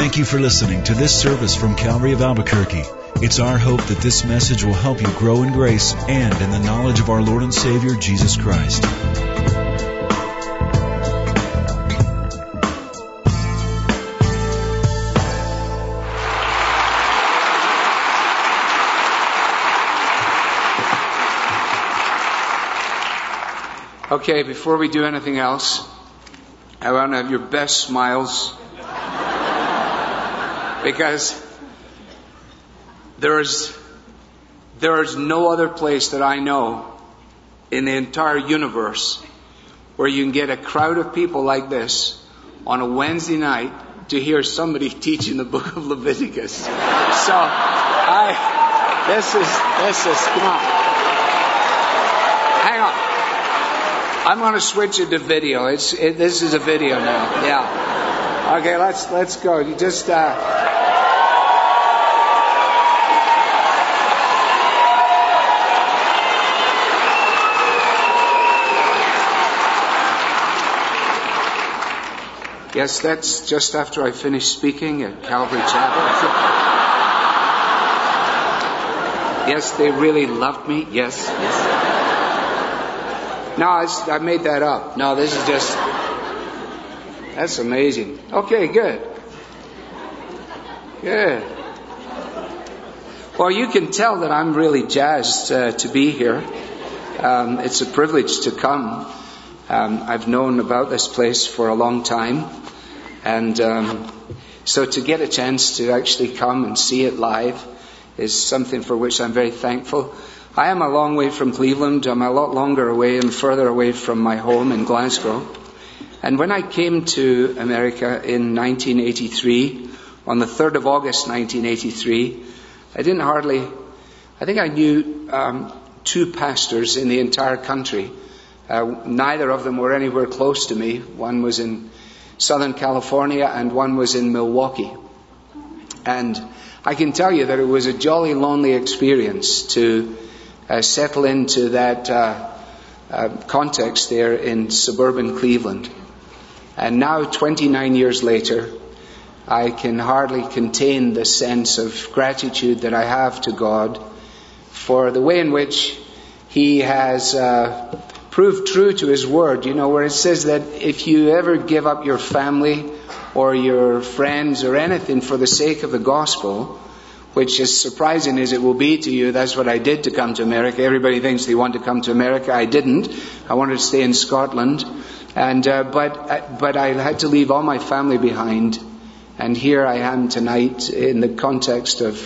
Thank you for listening to this service from Calvary of Albuquerque. It's our hope that this message will help you grow in grace and in the knowledge of our Lord and Savior, Jesus Christ. Okay, before we do anything else, I want to have your best smiles. Because there is, there is no other place that I know in the entire universe where you can get a crowd of people like this on a Wednesday night to hear somebody teaching the book of Leviticus. So, I, this is, this is, come on. Hang on. I'm going to switch it to video. It's it, this is a video now. Yeah. Okay, let's let's go. You just. Uh, Yes, that's just after I finished speaking at Calvary Chapel. yes, they really loved me. Yes, yes. No, I made that up. No, this is just. That's amazing. Okay, good. Good. Well, you can tell that I'm really jazzed uh, to be here. Um, it's a privilege to come. Um, I've known about this place for a long time. And um, so to get a chance to actually come and see it live is something for which I'm very thankful. I am a long way from Cleveland. I'm a lot longer away and further away from my home in Glasgow. And when I came to America in 1983, on the 3rd of August 1983, I didn't hardly, I think I knew um, two pastors in the entire country. Uh, neither of them were anywhere close to me. One was in Southern California and one was in Milwaukee. And I can tell you that it was a jolly lonely experience to uh, settle into that uh, uh, context there in suburban Cleveland. And now, 29 years later, I can hardly contain the sense of gratitude that I have to God for the way in which He has uh, proved true to His Word. You know, where it says that if you ever give up your family or your friends or anything for the sake of the gospel, which is surprising as it will be to you, that's what I did to come to America. Everybody thinks they want to come to America. I didn't. I wanted to stay in Scotland. And, uh, but, uh, but I had to leave all my family behind. And here I am tonight in the context of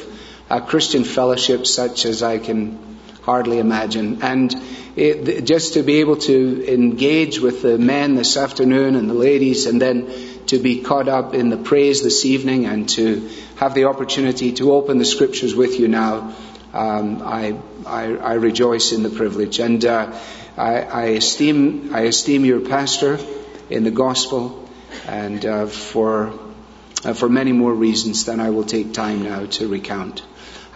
a Christian fellowship such as I can hardly imagine. And it, just to be able to engage with the men this afternoon and the ladies and then to be caught up in the praise this evening and to have the opportunity to open the scriptures with you now, um, I, I, I, rejoice in the privilege. And uh, I, I, esteem, I esteem your pastor in the gospel and uh, for, uh, for many more reasons than I will take time now to recount.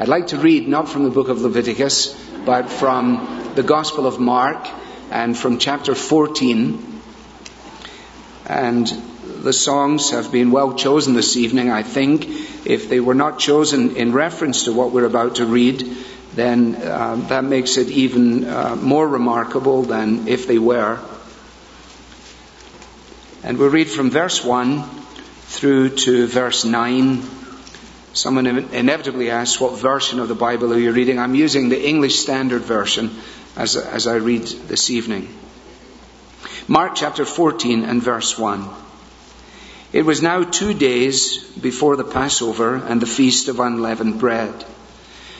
I'd like to read not from the book of Leviticus, but from the Gospel of Mark and from chapter 14. And the songs have been well chosen this evening, I think. If they were not chosen in reference to what we're about to read, then uh, that makes it even uh, more remarkable than if they were. And we'll read from verse 1 through to verse 9. Someone inevitably asks, What version of the Bible are you reading? I'm using the English Standard Version as, as I read this evening. Mark chapter 14 and verse 1. It was now two days before the Passover and the feast of unleavened bread.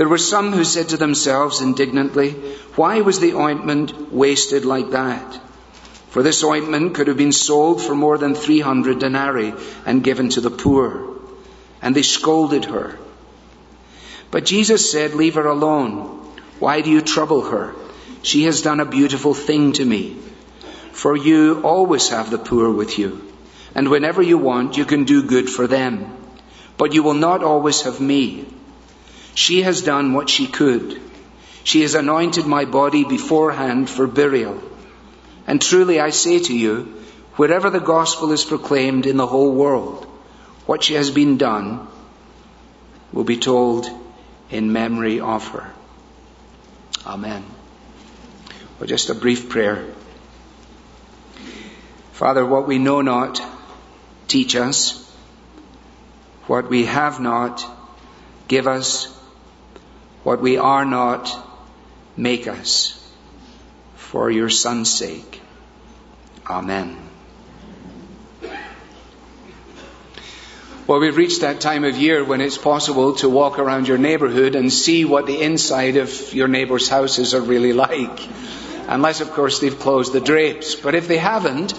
There were some who said to themselves indignantly, Why was the ointment wasted like that? For this ointment could have been sold for more than 300 denarii and given to the poor. And they scolded her. But Jesus said, Leave her alone. Why do you trouble her? She has done a beautiful thing to me. For you always have the poor with you, and whenever you want, you can do good for them. But you will not always have me. She has done what she could. She has anointed my body beforehand for burial. And truly I say to you, wherever the gospel is proclaimed in the whole world, what she has been done will be told in memory of her. Amen. Well, just a brief prayer. Father, what we know not, teach us. What we have not, give us. What we are not, make us. For your Son's sake. Amen. Well, we've reached that time of year when it's possible to walk around your neighborhood and see what the inside of your neighbor's houses are really like. Unless, of course, they've closed the drapes. But if they haven't,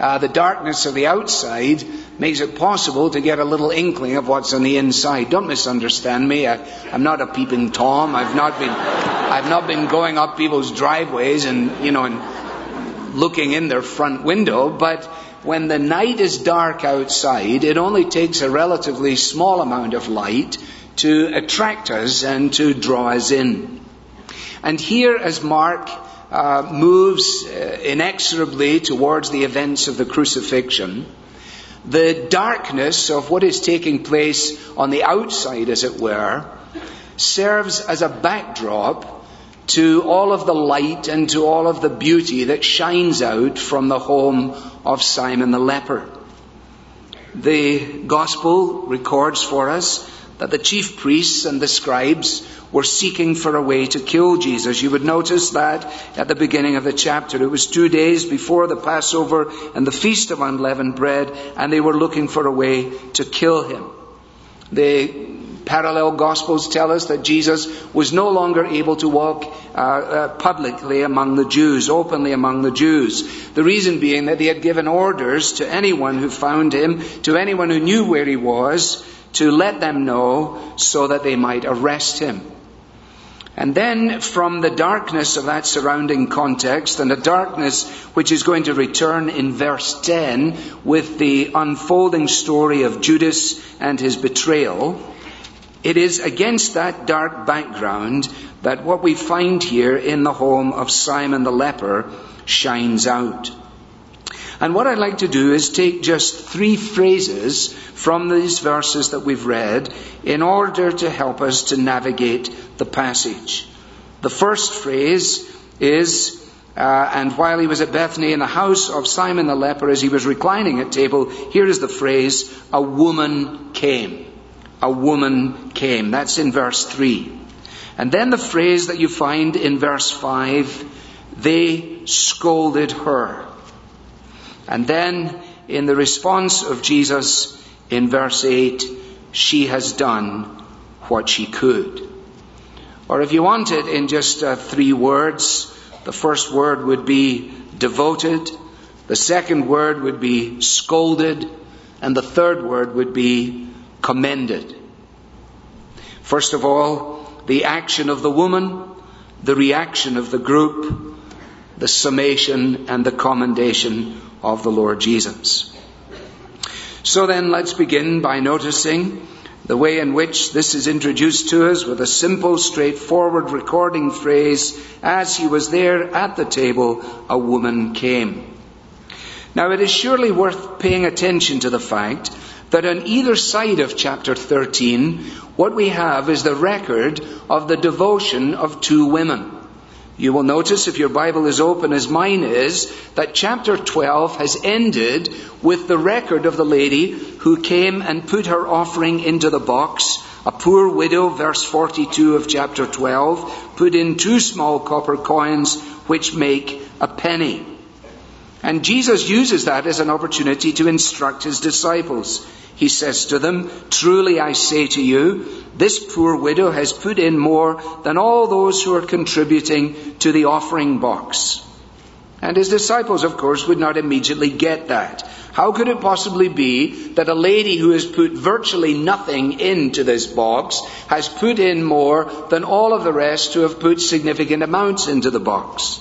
uh, the darkness of the outside makes it possible to get a little inkling of what's on the inside. Don't misunderstand me. I, am not a peeping tom. I've not been, I've not been going up people's driveways and, you know, and looking in their front window, but when the night is dark outside, it only takes a relatively small amount of light to attract us and to draw us in. And here, as Mark uh, moves uh, inexorably towards the events of the crucifixion, the darkness of what is taking place on the outside, as it were, serves as a backdrop to all of the light and to all of the beauty that shines out from the home of Simon the leper. The gospel records for us that the chief priests and the scribes were seeking for a way to kill Jesus. You would notice that at the beginning of the chapter. It was two days before the Passover and the Feast of Unleavened Bread, and they were looking for a way to kill him. The parallel gospels tell us that Jesus was no longer able to walk uh, uh, publicly among the Jews, openly among the Jews. The reason being that he had given orders to anyone who found him, to anyone who knew where he was, to let them know so that they might arrest him. And then from the darkness of that surrounding context and the darkness which is going to return in verse 10 with the unfolding story of Judas and his betrayal, it is against that dark background that what we find here in the home of Simon the leper shines out. And what I'd like to do is take just three phrases from these verses that we've read in order to help us to navigate the passage. The first phrase is, uh, and while he was at Bethany in the house of Simon the leper, as he was reclining at table, here is the phrase, a woman came a woman came. That's in verse 3. And then the phrase that you find in verse 5, they scolded her. And then in the response of Jesus in verse 8, she has done what she could. Or if you want it in just uh, three words, the first word would be devoted, the second word would be scolded, and the third word would be commended. First of all, the action of the woman, the reaction of the group, the summation and the commendation of the Lord Jesus. So then let's begin by noticing the way in which this is introduced to us with a simple, straightforward recording phrase, as he was there at the table, a woman came. Now it is surely worth paying attention to the fact that on either side of chapter 13, what we have is the record of the devotion of two women. You will notice if your Bible is open as mine is, that chapter 12 has ended with the record of the lady who came and put her offering into the box. A poor widow, verse 42 of chapter 12, put in two small copper coins which make a penny. And Jesus uses that as an opportunity to instruct his disciples. He says to them, Truly I say to you, this poor widow has put in more than all those who are contributing to the offering box. And his disciples, of course, would not immediately get that. How could it possibly be that a lady who has put virtually nothing into this box has put in more than all of the rest who have put significant amounts into the box?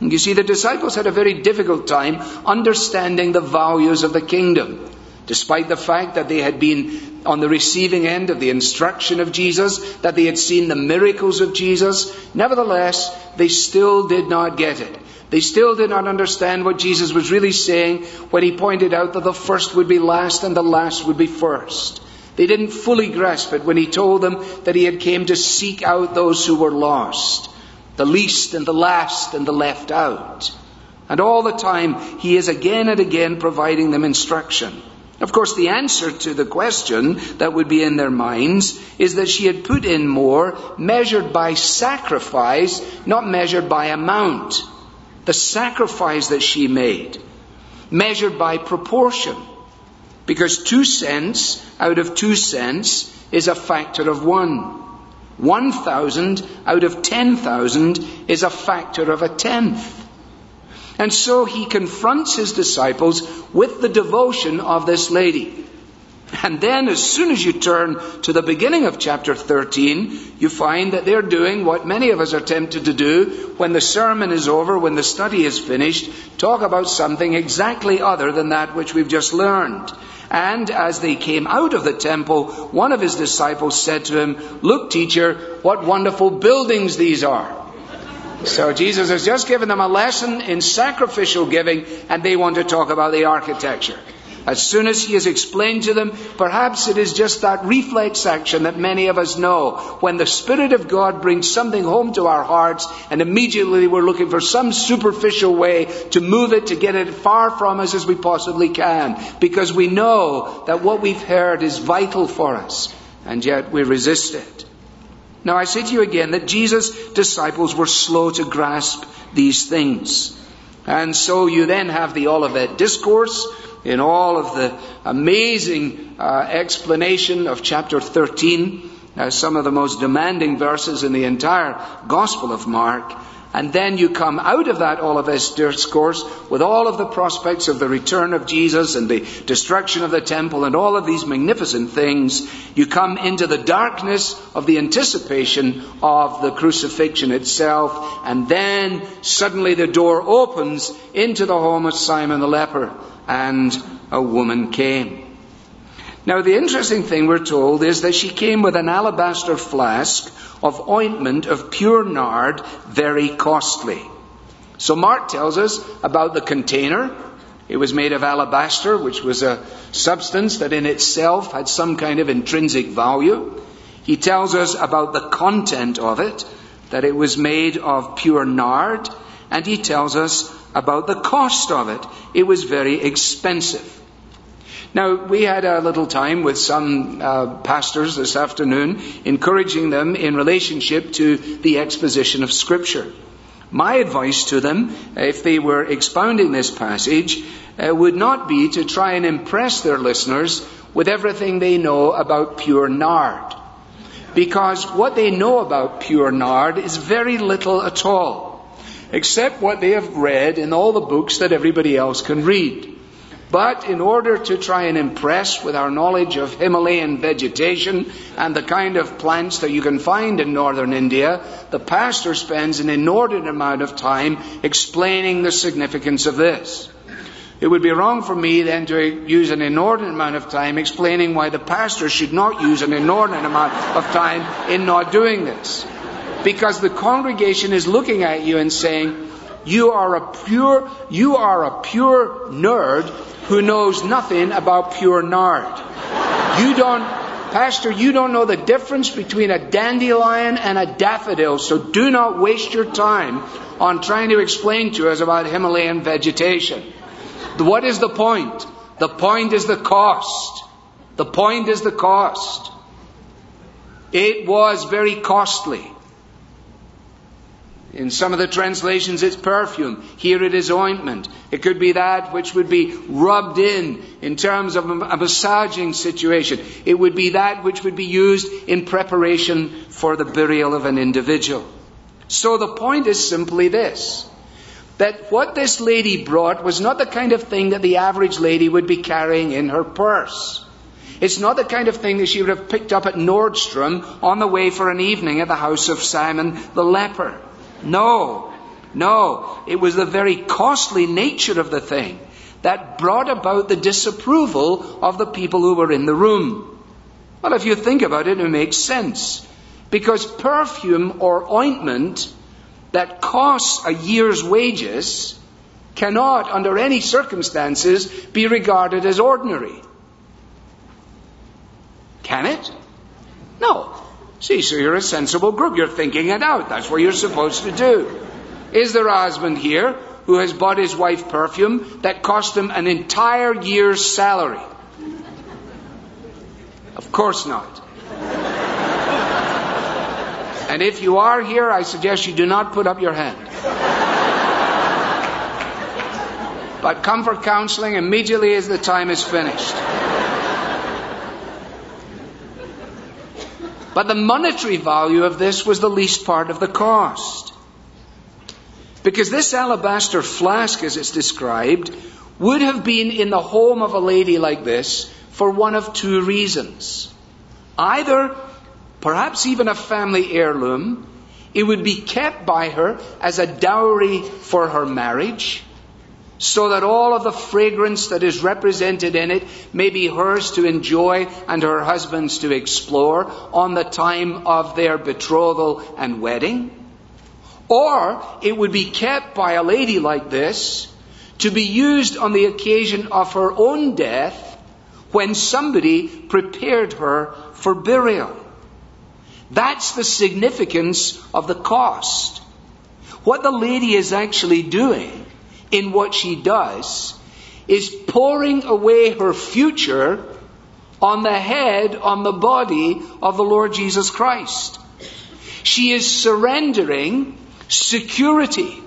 You see, the disciples had a very difficult time understanding the values of the kingdom. Despite the fact that they had been on the receiving end of the instruction of Jesus, that they had seen the miracles of Jesus, nevertheless, they still did not get it. They still did not understand what Jesus was really saying when he pointed out that the first would be last and the last would be first. They didn't fully grasp it when he told them that he had came to seek out those who were lost, the least and the last and the left out. And all the time he is again and again providing them instruction. Of course, the answer to the question that would be in their minds is that she had put in more, measured by sacrifice, not measured by amount the sacrifice that she made, measured by proportion. Because two cents out of two cents is a factor of one. One thousand out of ten thousand is a factor of a tenth. And so he confronts his disciples with the devotion of this lady. And then, as soon as you turn to the beginning of chapter 13, you find that they're doing what many of us are tempted to do when the sermon is over, when the study is finished, talk about something exactly other than that which we've just learned. And as they came out of the temple, one of his disciples said to him, Look, teacher, what wonderful buildings these are. So Jesus has just given them a lesson in sacrificial giving, and they want to talk about the architecture. As soon as he has explained to them, perhaps it is just that reflex action that many of us know. When the Spirit of God brings something home to our hearts, and immediately we're looking for some superficial way to move it, to get it far from us as we possibly can. Because we know that what we've heard is vital for us, and yet we resist it. Now I say to you again that Jesus' disciples were slow to grasp these things. And so you then have the Olivet Discourse, in all of the amazing uh, explanation of chapter 13, uh, some of the most demanding verses in the entire Gospel of Mark. And then you come out of that Olivet discourse with all of the prospects of the return of Jesus and the destruction of the temple and all of these magnificent things. You come into the darkness of the anticipation of the crucifixion itself. And then suddenly the door opens into the home of Simon the leper and a woman came. Now, the interesting thing we're told is that she came with an alabaster flask of ointment of pure nard, very costly. So, Mark tells us about the container. It was made of alabaster, which was a substance that in itself had some kind of intrinsic value. He tells us about the content of it, that it was made of pure nard, and he tells us about the cost of it. It was very expensive. Now, we had a little time with some uh, pastors this afternoon, encouraging them in relationship to the exposition of Scripture. My advice to them, if they were expounding this passage, uh, would not be to try and impress their listeners with everything they know about pure nard. Because what they know about pure nard is very little at all except what they have read in all the books that everybody else can read. But in order to try and impress with our knowledge of Himalayan vegetation and the kind of plants that you can find in northern India, the pastor spends an inordinate amount of time explaining the significance of this. It would be wrong for me then to use an inordinate amount of time explaining why the pastor should not use an inordinate amount of time in not doing this because the congregation is looking at you and saying, you are a pure, you are a pure nerd who knows nothing about pure nard. You don't, Pastor, you don't know the difference between a dandelion and a daffodil, so do not waste your time on trying to explain to us about Himalayan vegetation. What is the point? The point is the cost. The point is the cost. It was very costly. In some of the translations, it's perfume. Here it is ointment. It could be that which would be rubbed in in terms of a massaging situation. It would be that which would be used in preparation for the burial of an individual. So the point is simply this. that what this lady brought was not the kind of thing that the average lady would be carrying in her purse. It's not the kind of thing that she would have picked up at Nordstrom on the way for an evening at the house of Simon the leper. No, no, it was the very costly nature of the thing that brought about the disapproval of the people who were in the room. Well, if you think about it, it makes sense. Because perfume or ointment that costs a year's wages cannot, under any circumstances, be regarded as ordinary. Can it? No. See, so you're a sensible group. You're thinking it out. That's what you're supposed to do. Is there a husband here who has bought his wife perfume that cost him an entire year's salary? Of course not. And if you are here, I suggest you do not put up your hand. But come for counseling immediately as the time is finished. But the monetary value of this was the least part of the cost. Because this alabaster flask, as it's described, would have been in the home of a lady like this for one of two reasons. Either perhaps even a family heirloom. It would be kept by her as a dowry for her marriage, so that all of the fragrance that is represented in it may be hers to enjoy and her husband's to explore on the time of their betrothal and wedding. Or it would be kept by a lady like this to be used on the occasion of her own death when somebody prepared her for burial. That's the significance of the cost. What the lady is actually doing in what she does is pouring away her future on the head, on the body of the Lord Jesus Christ. She is surrendering security,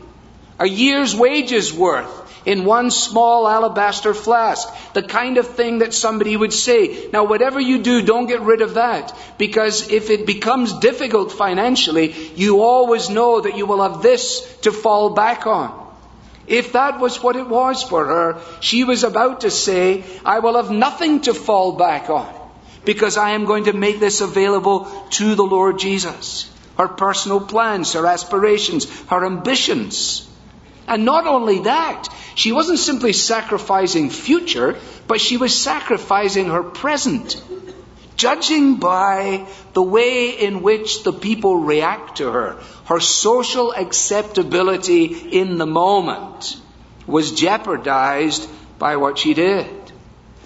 a year's wages worth, in one small alabaster flask. The kind of thing that somebody would say, now whatever you do, don't get rid of that. Because if it becomes difficult financially, you always know that you will have this to fall back on. If that was what it was for her, she was about to say, I will have nothing to fall back on because I am going to make this available to the Lord Jesus. Her personal plans, her aspirations, her ambitions. And not only that, she wasn't simply sacrificing future, but she was sacrificing her present. Judging by the way in which the people react to her, her social acceptability in the moment was jeopardized by what she did.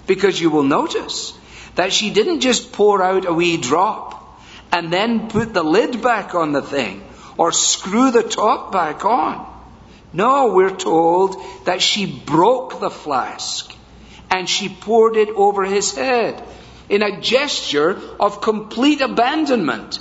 Because you will notice that she didn't just pour out a wee drop and then put the lid back on the thing or screw the top back on. No, we're told that she broke the flask and she poured it over his head in a gesture of complete abandonment.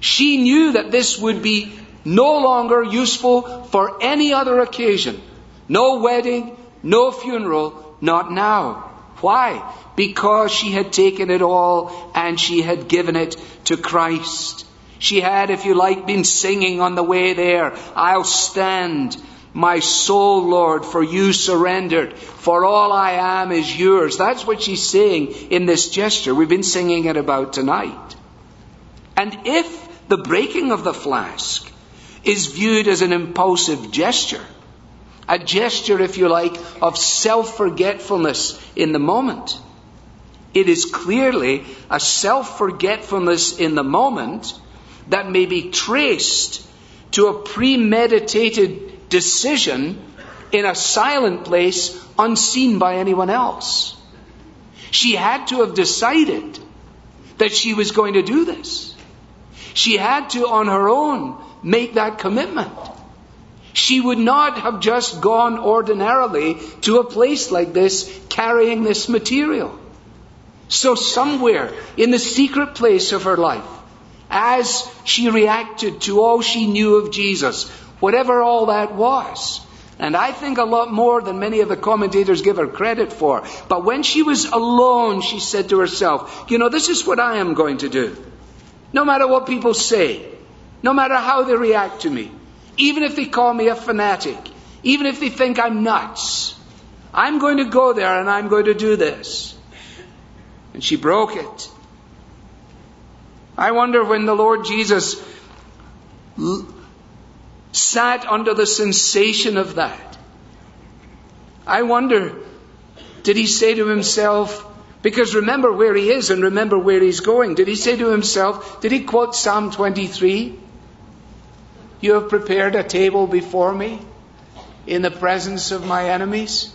She knew that this would be no longer useful for any other occasion. No wedding, no funeral, not now. Why? Because she had taken it all and she had given it to Christ. She had, if you like, been singing on the way there, I'll stand, my soul, Lord, for you surrendered, for all I am is yours. That's what she's saying in this gesture. We've been singing it about tonight. And if the breaking of the flask is viewed as an impulsive gesture, a gesture, if you like, of self forgetfulness in the moment, it is clearly a self forgetfulness in the moment that may be traced to a premeditated decision in a silent place unseen by anyone else. She had to have decided that she was going to do this. She had to, on her own, make that commitment. She would not have just gone ordinarily to a place like this carrying this material. So, somewhere in the secret place of her life, as she reacted to all she knew of Jesus, whatever all that was. And I think a lot more than many of the commentators give her credit for. But when she was alone, she said to herself, You know, this is what I am going to do. No matter what people say, no matter how they react to me, even if they call me a fanatic, even if they think I'm nuts. I'm going to go there and I'm going to do this. And she broke it. I wonder when the Lord Jesus sat under the sensation of that. I wonder, did he say to himself, because remember where he is and remember where he's going. Did he say to himself, did he quote Psalm 23? You have prepared a table before me in the presence of my enemies.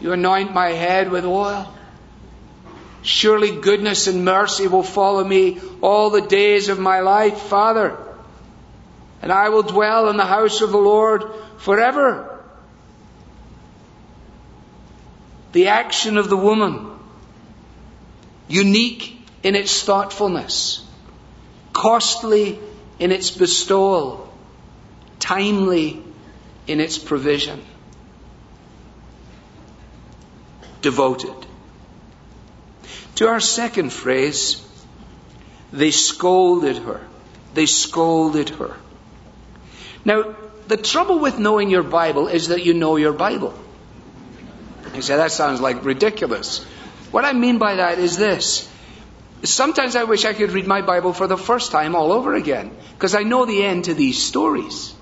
You anoint my head with oil. Surely goodness and mercy will follow me all the days of my life, Father. And I will dwell in the house of the Lord forever. The action of the woman, unique in its thoughtfulness, costly in its bestowal, timely in its provision. Devoted. To our second phrase, they scolded her. They scolded her. Now, the trouble with knowing your Bible is that you know your Bible. You say, that sounds like ridiculous. What I mean by that is this. Sometimes I wish I could read my Bible for the first time all over again, because I know the end to these stories.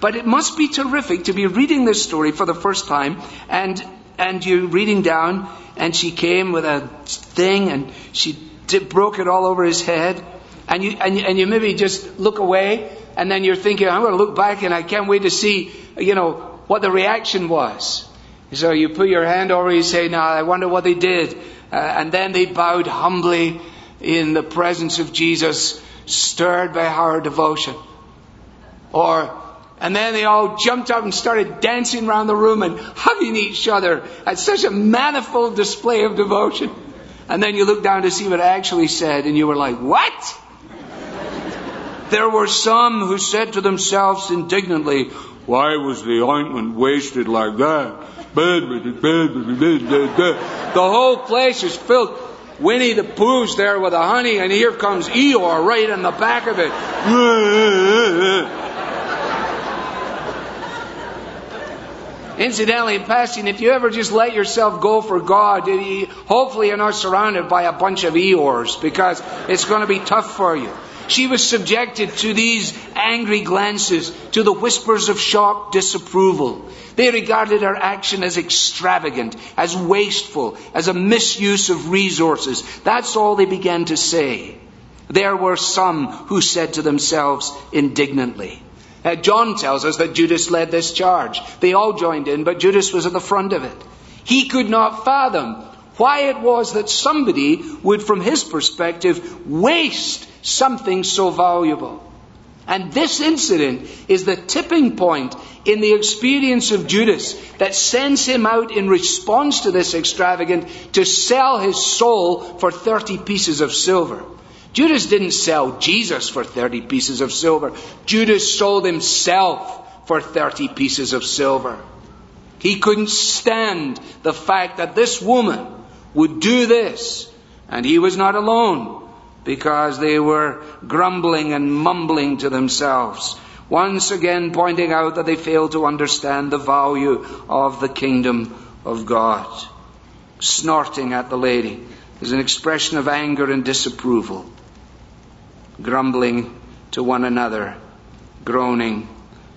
But it must be terrific to be reading this story for the first time and, and you're reading down and she came with a thing and she did, broke it all over his head and you, and you, and you maybe just look away and then you're thinking, I'm going to look back and I can't wait to see, you know, what the reaction was. So you put your hand over, you say, now I wonder what they did. Uh, and then they bowed humbly in the presence of Jesus, stirred by her devotion. Or and then they all jumped up and started dancing around the room and hugging each other at such a manifold display of devotion. And then you look down to see what it actually said, and you were like, What? There were some who said to themselves indignantly, Why was the ointment wasted like that? The whole place is filled. Winnie the Pooh's there with the honey, and here comes Eeyore right in the back of it. Incidentally, in passing, if you ever just let yourself go for God, hopefully you're not surrounded by a bunch of Eeyores because it's going to be tough for you. She was subjected to these angry glances, to the whispers of shocked disapproval. They regarded her action as extravagant, as wasteful, as a misuse of resources. That's all they began to say. There were some who said to themselves indignantly, uh, John tells us that Judas led this charge. They all joined in, but Judas was at the front of it. He could not fathom why it was that somebody would, from his perspective, waste something so valuable. And this incident is the tipping point in the experience of Judas that sends him out in response to this extravagant to sell his soul for 30 pieces of silver. Judas didn't sell Jesus for 30 pieces of silver. Judas sold himself for 30 pieces of silver. He couldn't stand the fact that this woman would do this. And he was not alone because they were grumbling and mumbling to themselves. Once again pointing out that they failed to understand the value of the kingdom of God. Snorting at the lady is an expression of anger and disapproval grumbling to one another, groaning,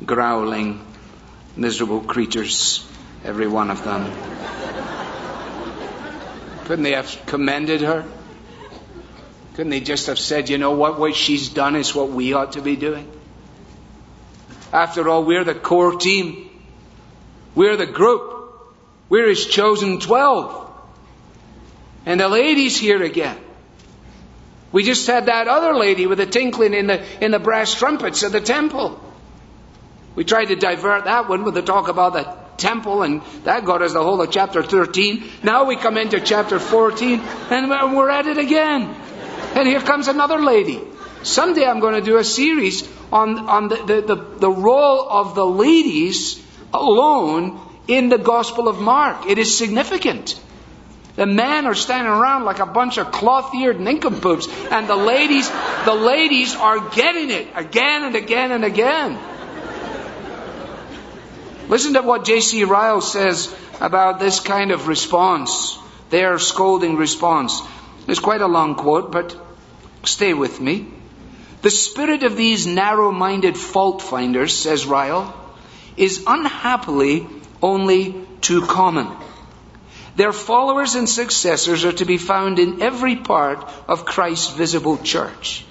growling, miserable creatures, every one of them. Couldn't they have commended her? Couldn't they just have said, you know what, what she's done is what we ought to be doing? After all, we're the core team. We're the group. We're his chosen twelve. And the ladies here again. We just had that other lady with the tinkling in the, in the brass trumpets at the temple. We tried to divert that one with the talk about the temple, and that got us the whole of chapter 13. Now we come into chapter 14, and we're at it again. And here comes another lady. Someday I'm going to do a series on, on the, the, the, the role of the ladies alone in the Gospel of Mark. It is significant. The men are standing around like a bunch of cloth-eared nincompoops, and the ladies, the ladies are getting it again and again and again. Listen to what J.C. Ryle says about this kind of response, their scolding response. It's quite a long quote, but stay with me. The spirit of these narrow minded fault finders, says Ryle, is unhappily only too common. Their followers and successors are to be found in every part of Christ's visible church.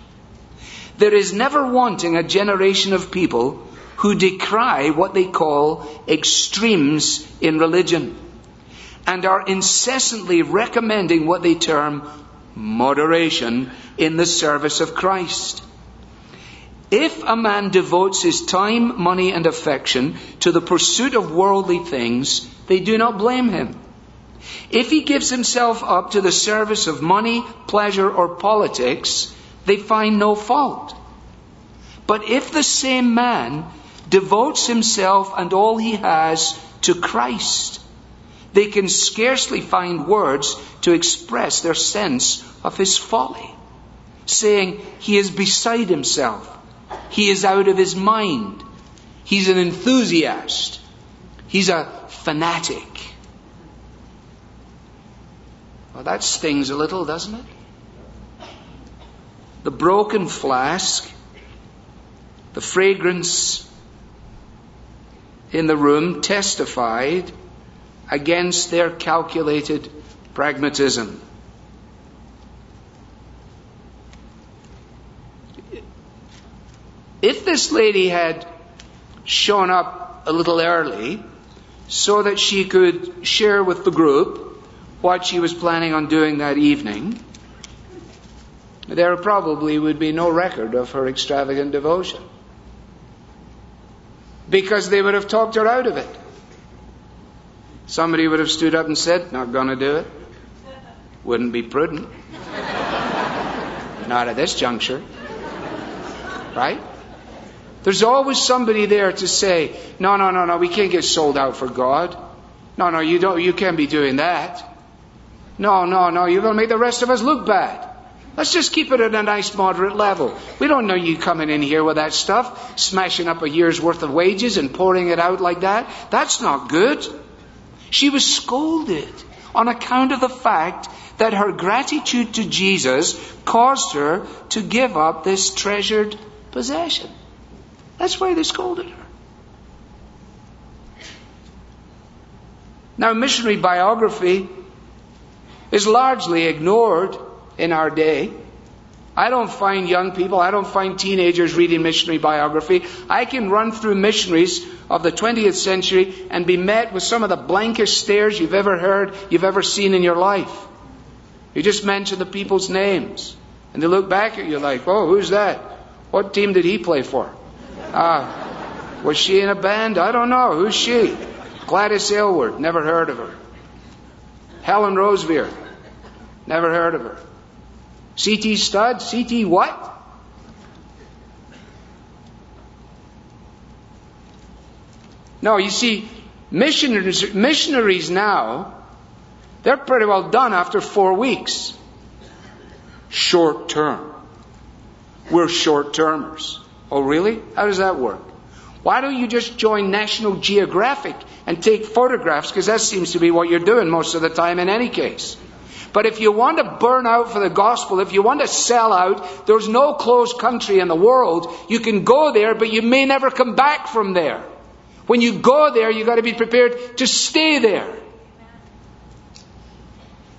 There is never wanting a generation of people who decry what they call extremes in religion and are incessantly recommending what they term moderation in the service of Christ. If a man devotes his time, money, and affection to the pursuit of worldly things, they do not blame him. If he gives himself up to the service of money, pleasure, or politics, they find no fault. But if the same man devotes himself and all he has to Christ, they can scarcely find words to express their sense of his folly, saying he is beside himself, he is out of his mind, he's an enthusiast, he's a fanatic. Well, that stings a little, doesn't it? The broken flask, the fragrance in the room testified against their calculated pragmatism. If this lady had shown up a little early so that she could share with the group what she was planning on doing that evening, there probably would be no record of her extravagant devotion. Because they would have talked her out of it. Somebody would have stood up and said, Not going to do it. Wouldn't be prudent. Not at this juncture. Right? There's always somebody there to say, No, no, no, no, we can't get sold out for God. No, no, you don't, you can't be doing that. No, no, no, you're to make the rest of us look bad. Let's just keep it at a nice moderate level. We don't know you coming in here with that stuff, smashing up a year's worth of wages and pouring it out like that. That's not good. She was scolded on account of the fact that her gratitude to Jesus caused her to give up this treasured possession. That's why they scolded her. Now, missionary biography is largely ignored in our day. I don't find young people, I don't find teenagers reading missionary biography. I can run through missionaries of the 20th century and be met with some of the blankest stares you've ever heard, you've ever seen in your life. You just mention the people's names. And they look back at you like, oh, who's that? What team did he play for? Ah, was she in a band? I don't know. Who's she? Gladys Aylward. Never heard of her. Helen Roseveare. Never heard of her. C.T. Studd, C.T. what? No, you see, missionaries, missionaries now, they're pretty well done after four weeks. Short term. We're short termers. Oh, really? How does that work? Why don't you just join National Geographic and take photographs? Because that seems to be what you're doing most of the time in any case. But if you want to burn out for the gospel, if you want to sell out, there's no closed country in the world. You can go there, but you may never come back from there. When you go there, you've got to be prepared to stay there.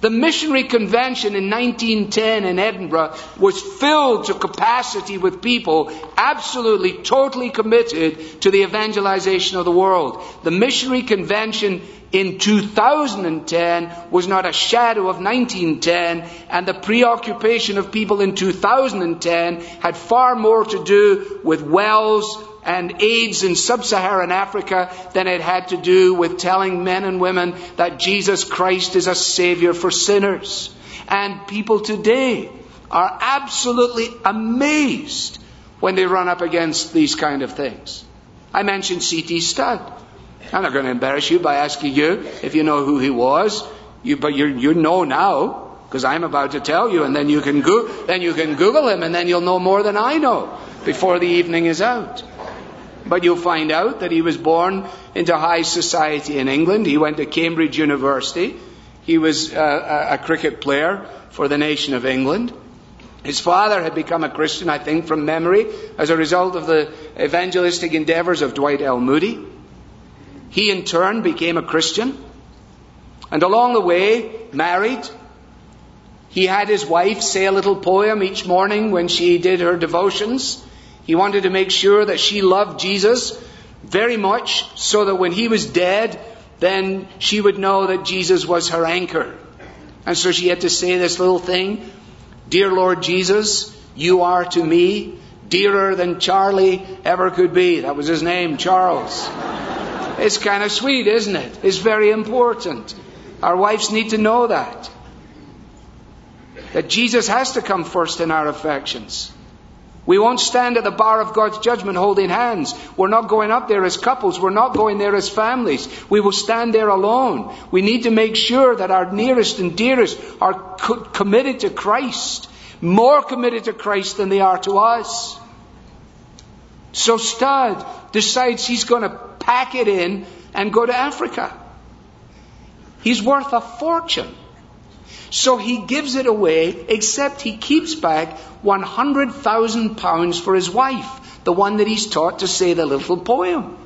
The missionary convention in 1910 in Edinburgh was filled to capacity with people absolutely, totally committed to the evangelization of the world. The missionary convention in 2010 was not a shadow of 1910, and the preoccupation of people in 2010 had far more to do with wells and AIDS in sub-Saharan Africa than it had to do with telling men and women that Jesus Christ is a savior for sinners. And people today are absolutely amazed when they run up against these kind of things. I mentioned C.T. Studd. I'm not going to embarrass you by asking you if you know who he was, you, but you you know now because I'm about to tell you, and then you can go, then you can Google him, and then you'll know more than I know before the evening is out. But you'll find out that he was born into high society in England. He went to Cambridge University. He was uh, a cricket player for the nation of England. His father had become a Christian, I think, from memory, as a result of the evangelistic endeavors of Dwight L. Moody. He, in turn, became a Christian. And along the way, married. He had his wife say a little poem each morning when she did her devotions. He wanted to make sure that she loved Jesus very much so that when he was dead, then she would know that Jesus was her anchor. And so she had to say this little thing Dear Lord Jesus, you are to me dearer than Charlie ever could be. That was his name, Charles. It's kind of sweet, isn't it? It's very important. Our wives need to know that. That Jesus has to come first in our affections. We won't stand at the bar of God's judgment holding hands. We're not going up there as couples. We're not going there as families. We will stand there alone. We need to make sure that our nearest and dearest are co- committed to Christ, more committed to Christ than they are to us. So Studd decides he's going to pack it in and go to Africa. He's worth a fortune. So he gives it away, except he keeps back £100,000 for his wife, the one that he's taught to say the little poem.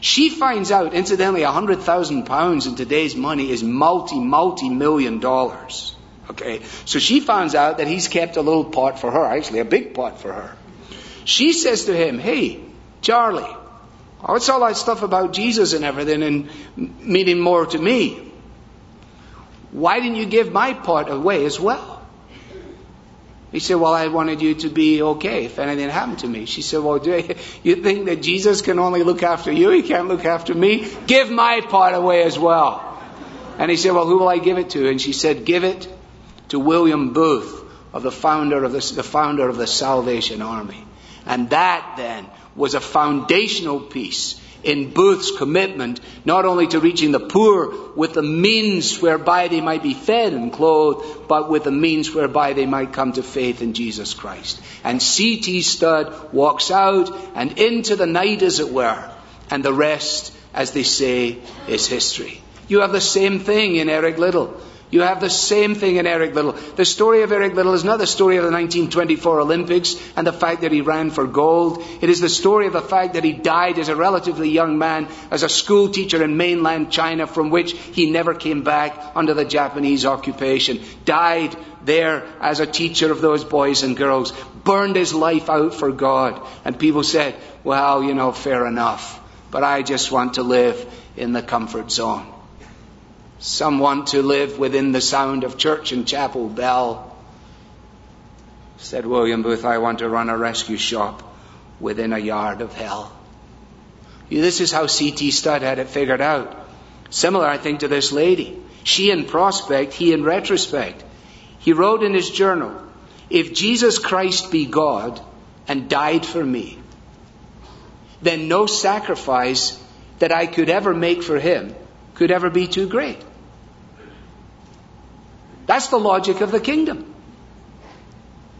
She finds out, incidentally, £100,000 in today's money is multi, multi million dollars. Okay? So she finds out that he's kept a little pot for her, actually a big pot for her. She says to him, Hey, Charlie, what's all that stuff about Jesus and everything and meaning more to me? Why didn't you give my part away as well? He said, Well, I wanted you to be okay if anything happened to me. She said, Well, do you think that Jesus can only look after you? He can't look after me? Give my part away as well. And he said, Well, who will I give it to? And she said, Give it to William Booth, of the founder of the, the founder of the Salvation Army. And that then was a foundational piece in Booth's commitment not only to reaching the poor with the means whereby they might be fed and clothed, but with the means whereby they might come to faith in Jesus Christ. And C.T. Studd walks out and into the night, as it were, and the rest, as they say, is history. You have the same thing in Eric Liddell. You have the same thing in Eric Liddell. The story of Eric Liddell is not the story of the 1924 Olympics and the fact that he ran for gold. It is the story of the fact that he died as a relatively young man as a school teacher in mainland China from which he never came back under the Japanese occupation. Died there as a teacher of those boys and girls. Burned his life out for God. And people said, well, you know, fair enough. But I just want to live in the comfort zone. Some want to live within the sound of church and chapel bell. Said William Booth, I want to run a rescue shop within a yard of hell. This is how C.T. Studd had it figured out. Similar, I think, to this lady. She in prospect, he in retrospect. He wrote in his journal, If Jesus Christ be God and died for me, then no sacrifice that I could ever make for him could ever be too great. That's the logic of the kingdom.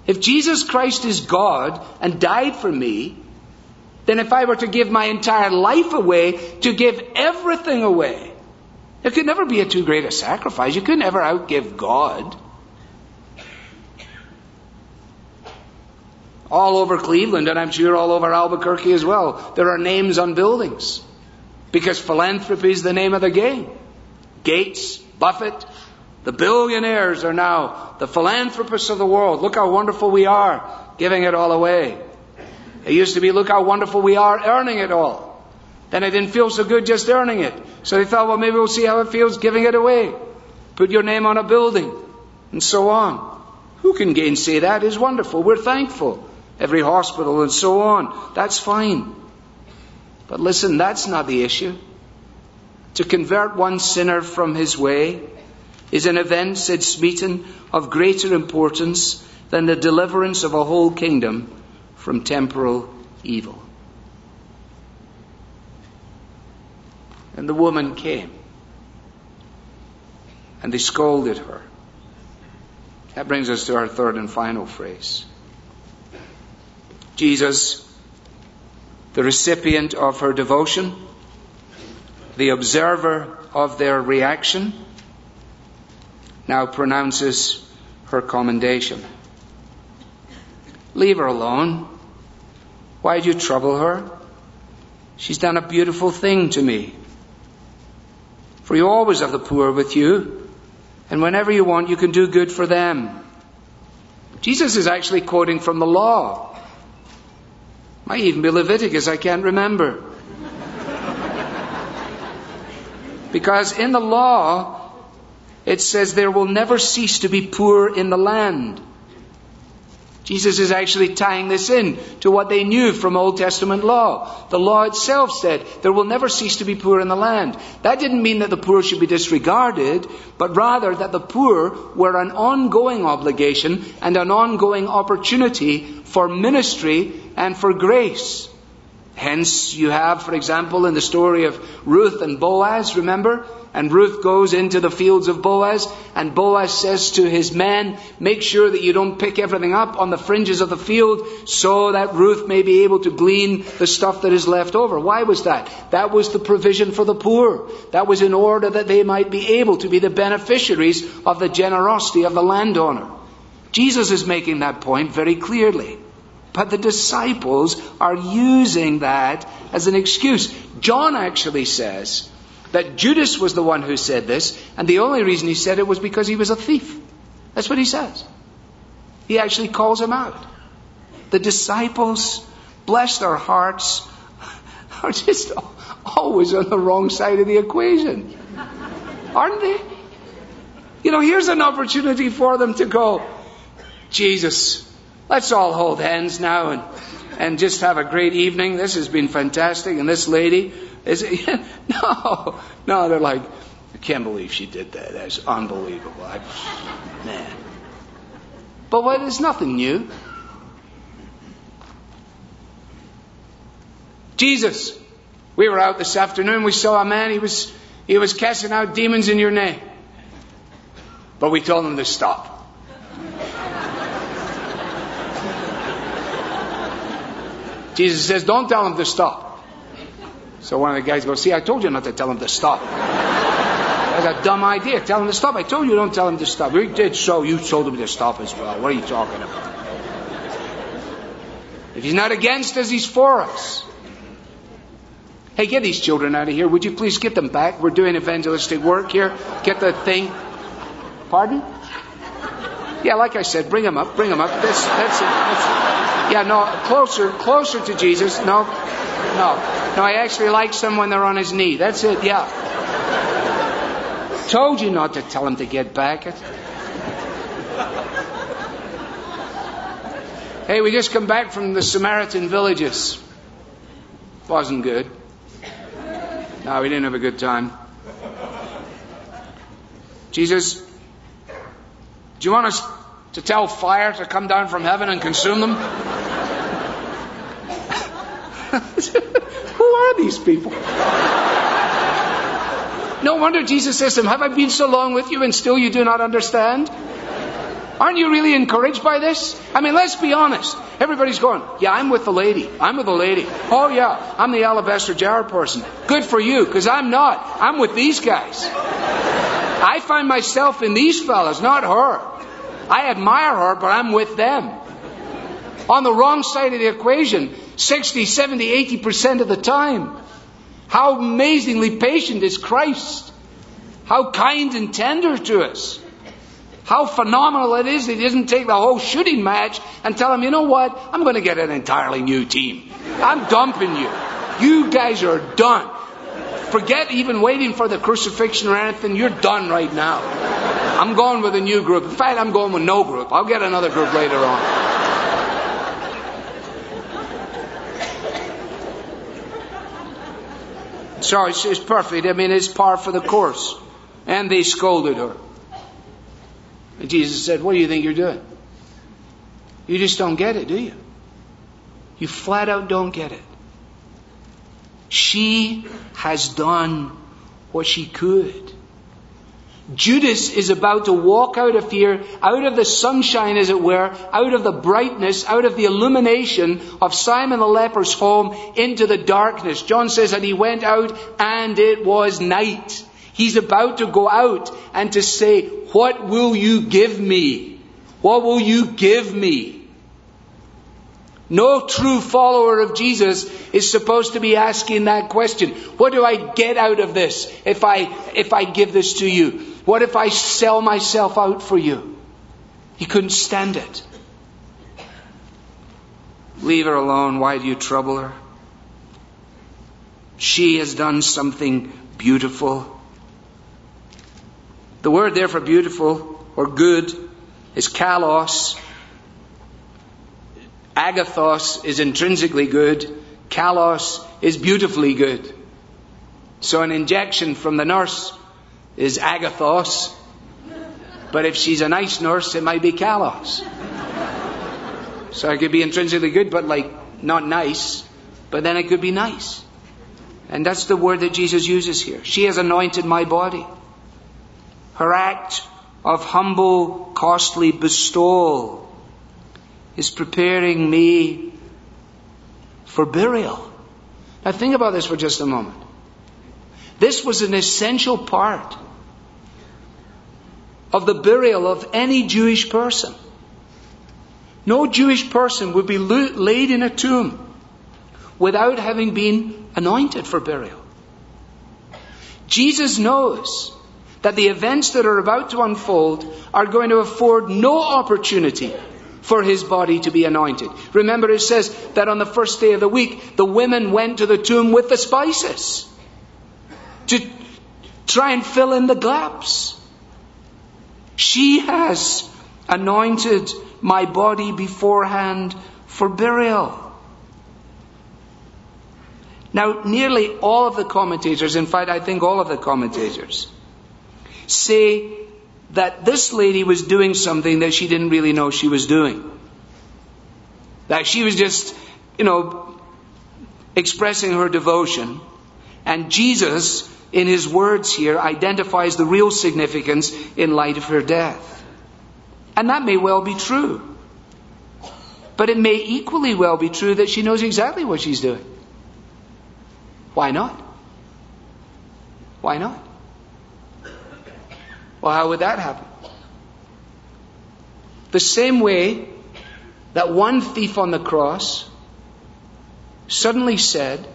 If Jesus Christ is God and died for me, then if I were to give my entire life away, to give everything away, it could never be a too great a sacrifice. You could never outgive God. All over Cleveland, and I'm sure all over Albuquerque as well, there are names on buildings. Because philanthropy is the name of the game. Gates, Buffett, the billionaires are now the philanthropists of the world. Look how wonderful we are giving it all away. It used to be, look how wonderful we are earning it all. Then it didn't feel so good just earning it. So they thought, well, maybe we'll see how it feels giving it away. Put your name on a building and so on. Who can gainsay that? Is wonderful. We're thankful. Every hospital and so on. That's fine. But listen, that's not the issue. To convert one sinner from his way is an event, said Smeaton, of greater importance than the deliverance of a whole kingdom from temporal evil. And the woman came. And they scolded her. That brings us to our third and final phrase. Jesus the recipient of her devotion, the observer of their reaction, now pronounces her commendation. Leave her alone. Why do you trouble her? She's done a beautiful thing to me. For you always have the poor with you, and whenever you want, you can do good for them. Jesus is actually quoting from the law. Might even be Leviticus, I can't remember. because in the law, it says there will never cease to be poor in the land. Jesus is actually tying this in to what they knew from Old Testament law. The law itself said there will never cease to be poor in the land. That didn't mean that the poor should be disregarded, but rather that the poor were an ongoing obligation and an ongoing opportunity for ministry and for grace. Hence, you have, for example, in the story of Ruth and Boaz, remember? And Ruth goes into the fields of Boaz, and Boaz says to his men, Make sure that you don't pick everything up on the fringes of the field, so that Ruth may be able to glean the stuff that is left over. Why was that? That was the provision for the poor. That was in order that they might be able to be the beneficiaries of the generosity of the landowner. Jesus is making that point very clearly. But the disciples are using that as an excuse. John actually says that Judas was the one who said this, and the only reason he said it was because he was a thief. That's what he says. He actually calls him out. The disciples, bless their hearts, are just always on the wrong side of the equation. Aren't they? You know, here's an opportunity for them to go, Jesus, let's all hold hands now and, and just have a great evening. This has been fantastic. And this lady, is no, no, they're like, I can't believe she did that. That's unbelievable. I, man. But what is nothing new? Jesus. We were out this afternoon. We saw a man. He was, he was casting out demons in your name. But we told him to stop. Jesus says, don't tell him to stop. So one of the guys goes, see, I told you not to tell him to stop. That's a dumb idea. Tell him to stop. I told you don't tell him to stop. We did so. You told him to stop as well. What are you talking about? If he's not against us, he's for us. Hey, get these children out of here. Would you please get them back? We're doing evangelistic work here. Get the thing. Pardon? Yeah, like I said, bring them up. Bring them up. That's, that's it. That's it. Yeah, no, closer, closer to Jesus. No, no, no. I actually like someone there on his knee. That's it. Yeah. Told you not to tell him to get back. Hey, we just come back from the Samaritan villages. Wasn't good. No, we didn't have a good time. Jesus, do you want us to tell fire to come down from heaven and consume them? Who are these people? No wonder Jesus says to them, Have I been so long with you and still you do not understand? Aren't you really encouraged by this? I mean, let's be honest. Everybody's going, yeah, I'm with the lady. I'm with the lady. Oh yeah, I'm the alabaster jar person. Good for you, because I'm not. I'm with these guys. I find myself in these fellas, not her. I admire her, but I'm with them. On the wrong side of the equation, 60, 70, 80% of the time. How amazingly patient is Christ. How kind and tender to us. How phenomenal it is that he doesn't take the whole shooting match and tell him, you know what? I'm going to get an entirely new team. I'm dumping you. You guys are done. Forget even waiting for the crucifixion or anything. You're done right now. I'm going with a new group. In fact, I'm going with no group. I'll get another group later on. So it's, it's perfect. I mean, it's par for the course. And they scolded her. And Jesus said, What do you think you're doing? You just don't get it, do you? You flat out don't get it. She has done what she could. Judas is about to walk out of here, out of the sunshine, as it were, out of the brightness, out of the illumination of Simon the leper's home into the darkness. John says that he went out and it was night. He's about to go out and to say, What will you give me? What will you give me? No true follower of Jesus is supposed to be asking that question. What do I get out of this if I, if I give this to you? What if I sell myself out for you? He couldn't stand it. Leave her alone. Why do you trouble her? She has done something beautiful. The word there for beautiful or good is kalos. Agathos is intrinsically good. Kalos is beautifully good. So an injection from the nurse is agathos. But if she's a nice nurse, it might be kalos. So it could be intrinsically good, but like not nice. But then it could be nice. And that's the word that Jesus uses here. She has anointed my body. Her act of humble, costly bestowal is preparing me for burial. Now think about this for just a moment. This was an essential part of the burial of any Jewish person. No Jewish person would be laid in a tomb without having been anointed for burial. Jesus knows that the events that are about to unfold are going to afford no opportunity for his body to be anointed. Remember, it says that on the first day of the week, the women went to the tomb with the spices to try and fill in the gaps. She has anointed my body beforehand for burial. Now, nearly all of the commentators, in fact, I think all of the commentators, say that this lady was doing something that she didn't really know she was doing. That she was just, you know, expressing her devotion. And Jesus, in his words here, identifies the real significance in light of her death. And that may well be true. But it may equally well be true that she knows exactly what she's doing. Why not? Why not? Well, how would that happen? The same way that one thief on the cross suddenly said,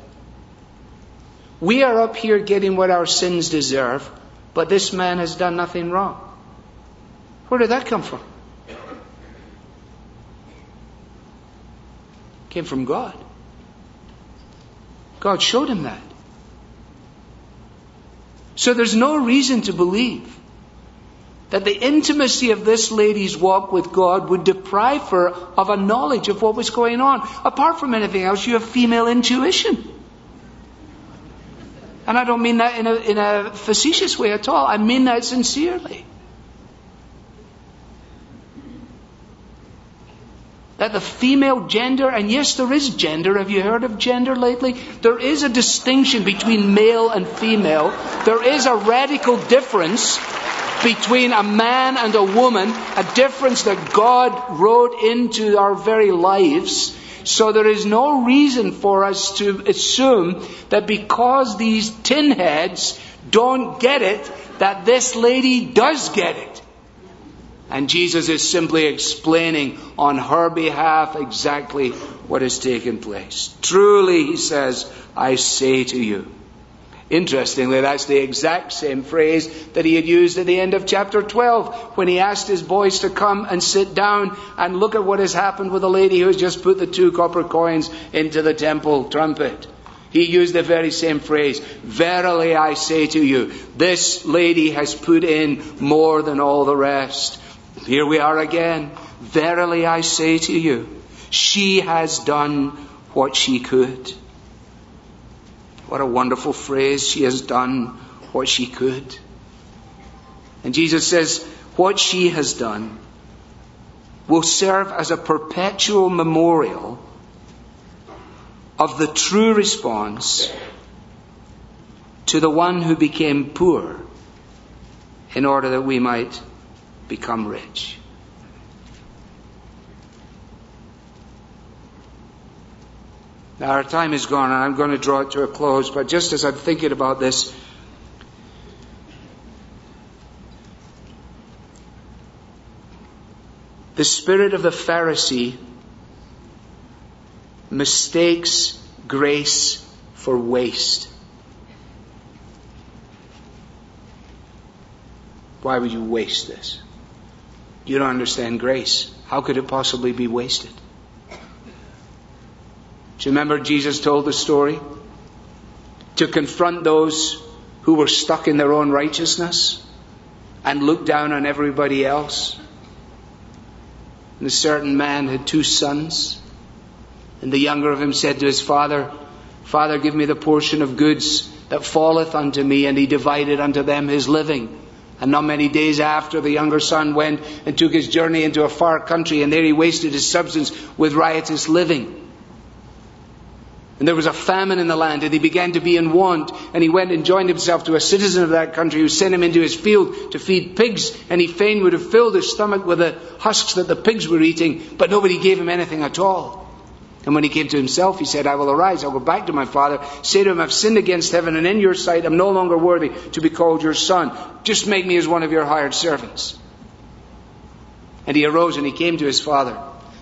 We are up here getting what our sins deserve, but this man has done nothing wrong. Where did that come from? It came from God. God showed him that. So there's no reason to believe that the intimacy of this lady's walk with God would deprive her of a knowledge of what was going on. Apart from anything else, you have female intuition. And I don't mean that in a, in a facetious way at all. I mean that sincerely. that the female gender, and yes, there is gender. Have you heard of gender lately? There is a distinction between male and female. There is a radical difference between a man and a woman, a difference that God wrote into our very lives. So there is no reason for us to assume that because these tin heads don't get it, that this lady does get it. And Jesus is simply explaining on her behalf exactly what has taken place. Truly, he says, I say to you, Interestingly, that's the exact same phrase that he had used at the end of chapter 12 when he asked his boys to come and sit down and look at what has happened with the lady who has just put the two copper coins into the temple trumpet. He used the very same phrase. Verily I say to you, this lady has put in more than all the rest. Here we are again. Verily I say to you, she has done what she could. What a wonderful phrase. She has done what she could. And Jesus says, what she has done will serve as a perpetual memorial of the true response to the one who became poor in order that we might become rich. Now, our time is gone, and I'm going to draw it to a close, but just as I'm thinking about this, the spirit of the Pharisee mistakes grace for waste. Why would you waste this? You don't understand grace. How could it possibly be wasted? Do you remember Jesus told the story? To confront those who were stuck in their own righteousness and look down on everybody else. And a certain man had two sons. And the younger of him said to his father, Father, give me the portion of goods that falleth unto me. And he divided unto them his living. And not many days after, the younger son went and took his journey into a far country, and there he wasted his substance with riotous living. And there was a famine in the land, and he began to be in want. And he went and joined himself to a citizen of that country who sent him into his field to feed pigs. And he fain would have filled his stomach with the husks that the pigs were eating, but nobody gave him anything at all. And when he came to himself, he said, I will arise, I'll go back to my father, say to him, I've sinned against heaven, and in your sight I'm no longer worthy to be called your son. Just make me as one of your hired servants. And he arose and he came to his father.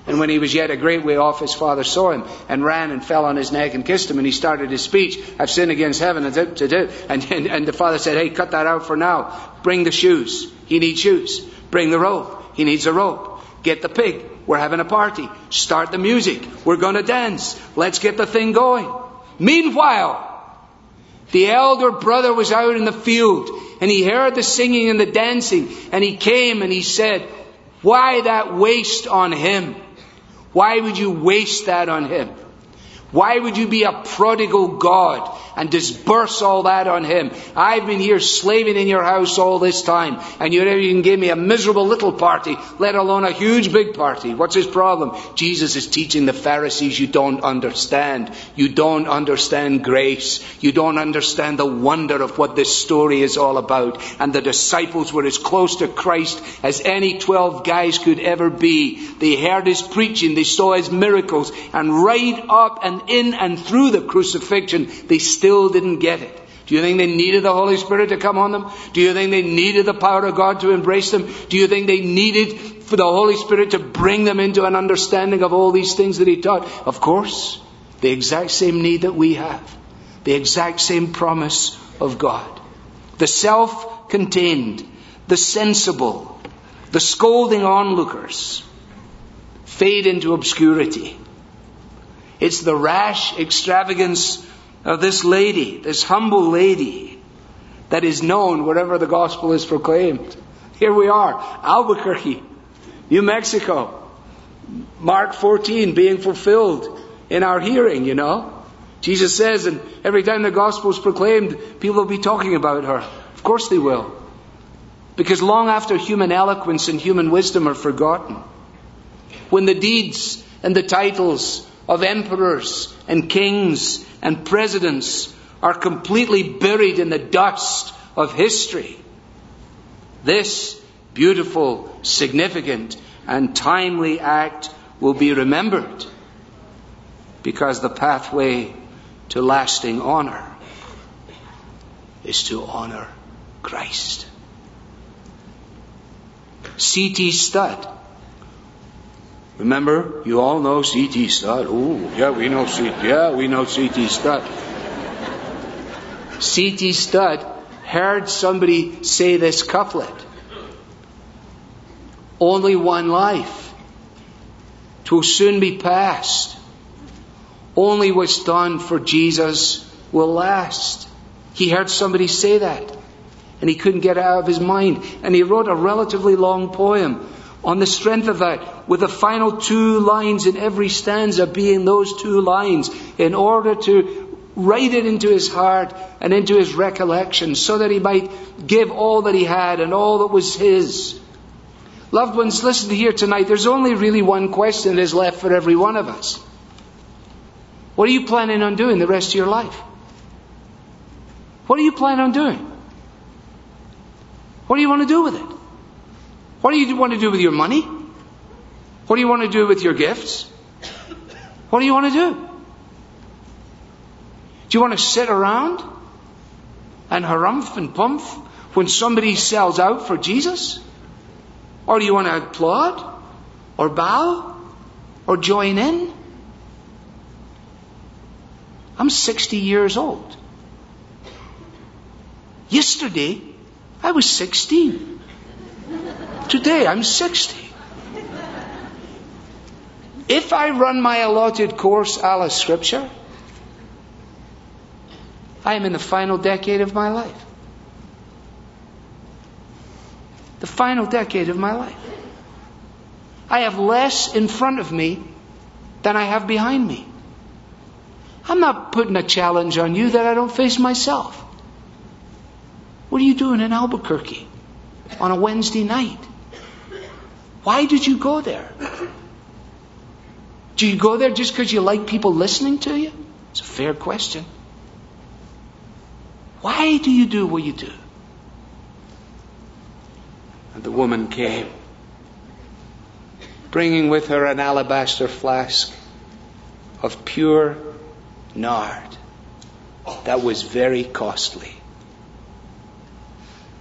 And when he was yet a great way off, his father saw him and ran and fell on his neck and kissed him. And he started his speech, I've sinned against heaven. And, and, and, and the father said, Hey, cut that out for now. Bring the shoes. He needs shoes. Bring the robe. He needs a robe. Get the pig. We're having a party. Start the music. We're going to dance. Let's get the thing going. Meanwhile, the elder brother was out in the field and he heard the singing and the dancing and he came and he said, why that waste on him? Why would you waste that on him? Why would you be a prodigal God and disperse all that on him? I've been here slaving in your house all this time, and you never even gave me a miserable little party, let alone a huge big party. What's his problem? Jesus is teaching the Pharisees you don't understand. You don't understand grace. You don't understand the wonder of what this story is all about. And the disciples were as close to Christ as any twelve guys could ever be. They heard his preaching, they saw his miracles, and right up and in and through the crucifixion, they still didn't get it. Do you think they needed the Holy Spirit to come on them? Do you think they needed the power of God to embrace them? Do you think they needed for the Holy Spirit to bring them into an understanding of all these things that He taught? Of course. The exact same need that we have. The exact same promise of God. The self-contained, the sensible, the scolding onlookers fade into obscurity. It's the rash extravagance of this lady, this humble lady, that is known wherever the gospel is proclaimed. Here we are, Albuquerque, New Mexico, Mark 14 being fulfilled in our hearing, you know. Jesus says, and every time the gospel is proclaimed, people will be talking about her. Of course they will. Because long after human eloquence and human wisdom are forgotten, when the deeds and the titles of emperors and kings and presidents are completely buried in the dust of history. This beautiful, significant, and timely act will be remembered because the pathway to lasting honor is to honor Christ. C.T. Studd Remember, you all know C.T. Studd. Oh, yeah, we know C. Yeah, we know C.T. Studd. C.T. Studd heard somebody say this couplet. Only one life. Twill soon be past. Only what's done for Jesus will last. He heard somebody say that. And he couldn't get it out of his mind. And he wrote a relatively long poem on the strength of that, with the final two lines in every stanza being those two lines, in order to write it into his heart and into his recollection, so that he might give all that he had and all that was his. Loved ones, listen here tonight. There's only really one question that is left for every one of us. What are you planning on doing the rest of your life? What are you planning on doing? What do you want to do with it? What do you want to do with your money? What do you want to do with your gifts? What do you want to do? Do you want to sit around and harumph and pumph when somebody sells out for Jesus? Or do you want to applaud? Or bow? Or join in? I'm 60 years old. Yesterday, I was 16. Today, I'm 60. If I run my allotted course a la Scripture, I am in the final decade of my life. The final decade of my life. I have less in front of me than I have behind me. I'm not putting a challenge on you that I don't face myself. What are you doing in Albuquerque on a Wednesday night? Why did you go there? Do you go there just because you like people listening to you? It's a fair question. Why do you do what you do? And the woman came, bringing with her an alabaster flask of pure nard that was very costly.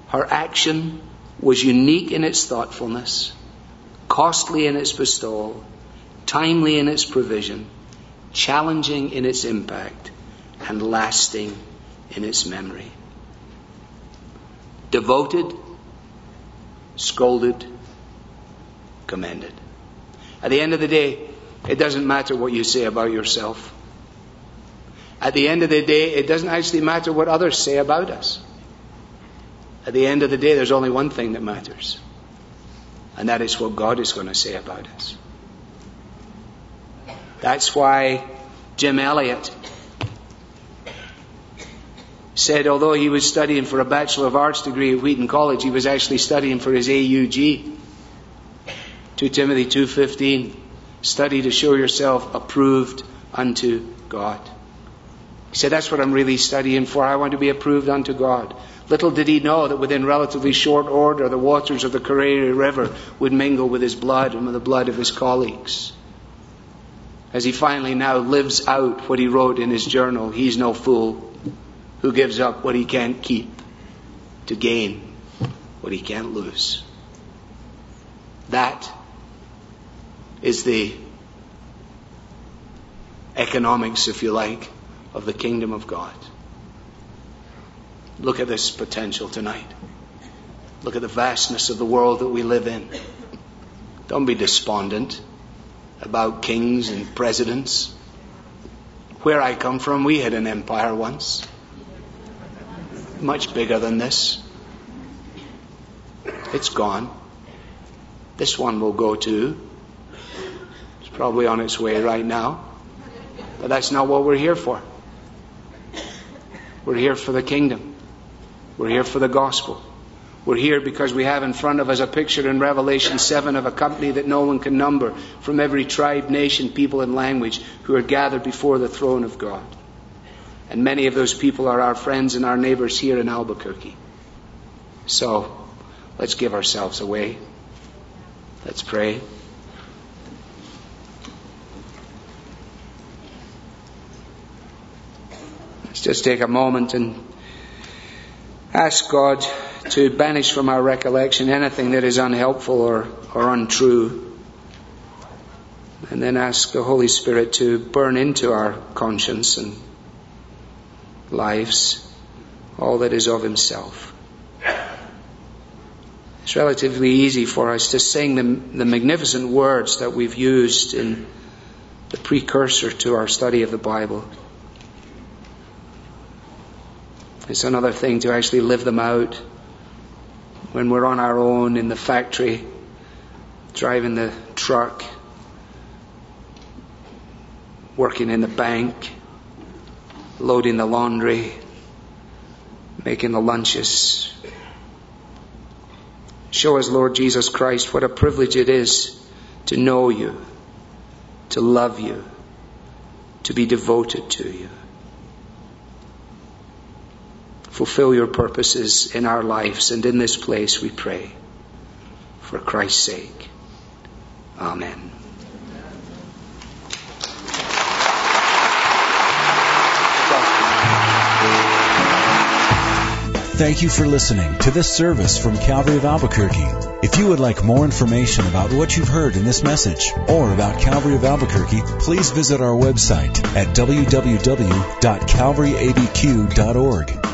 Her action was unique in its thoughtfulness, costly in its bestowal, timely in its provision, challenging in its impact, and lasting in its memory. Devoted, scolded, commended. At the end of the day, it doesn't matter what you say about yourself. At the end of the day, it doesn't actually matter what others say about us. At the end of the day, there's only one thing that matters, and that is what God is going to say about us. That's why Jim Elliot said although he was studying for a Bachelor of Arts degree at Wheaton College, he was actually studying for his AUG. 2 Timothy 2.15, study to show yourself approved unto God. He said, that's what I'm really studying for. I want to be approved unto God. Little did he know that within relatively short order, the waters of the Curaray River would mingle with his blood and with the blood of his colleagues as he finally now lives out what he wrote in his journal. He's no fool who gives up what he can't keep to gain what he can't lose. That is the economics, if you like, of the kingdom of God. Look at this potential tonight. Look at the vastness of the world that we live in. Don't be despondent about kings and presidents. Where I come from, we had an empire once, much bigger than this. It's gone. This one will go too. It's probably on its way right now. But that's not what we're here for. We're here for the kingdom. We're here for the gospel. We're here because we have in front of us a picture in Revelation 7 of a company that no one can number from every tribe, nation, people, and language who are gathered before the throne of God. And many of those people are our friends and our neighbors here in Albuquerque. So let's give ourselves away. Let's pray. Let's just take a moment and ask God to banish from our recollection anything that is unhelpful or, or untrue. And then ask the Holy Spirit to burn into our conscience and lives all that is of Himself. It's relatively easy for us to sing the, the magnificent words that we've used in the precursor to our study of the Bible. It's another thing to actually live them out when we're on our own in the factory, driving the truck, working in the bank, loading the laundry, making the lunches. Show us, Lord Jesus Christ, what a privilege it is to know you, to love you, to be devoted to you. Fulfill your purposes in our lives and in this place, we pray. For Christ's sake. Amen. Thank you for listening to this service from Calvary of Albuquerque. If you would like more information about what you've heard in this message or about Calvary of Albuquerque, please visit our website at www.calvaryabq.org.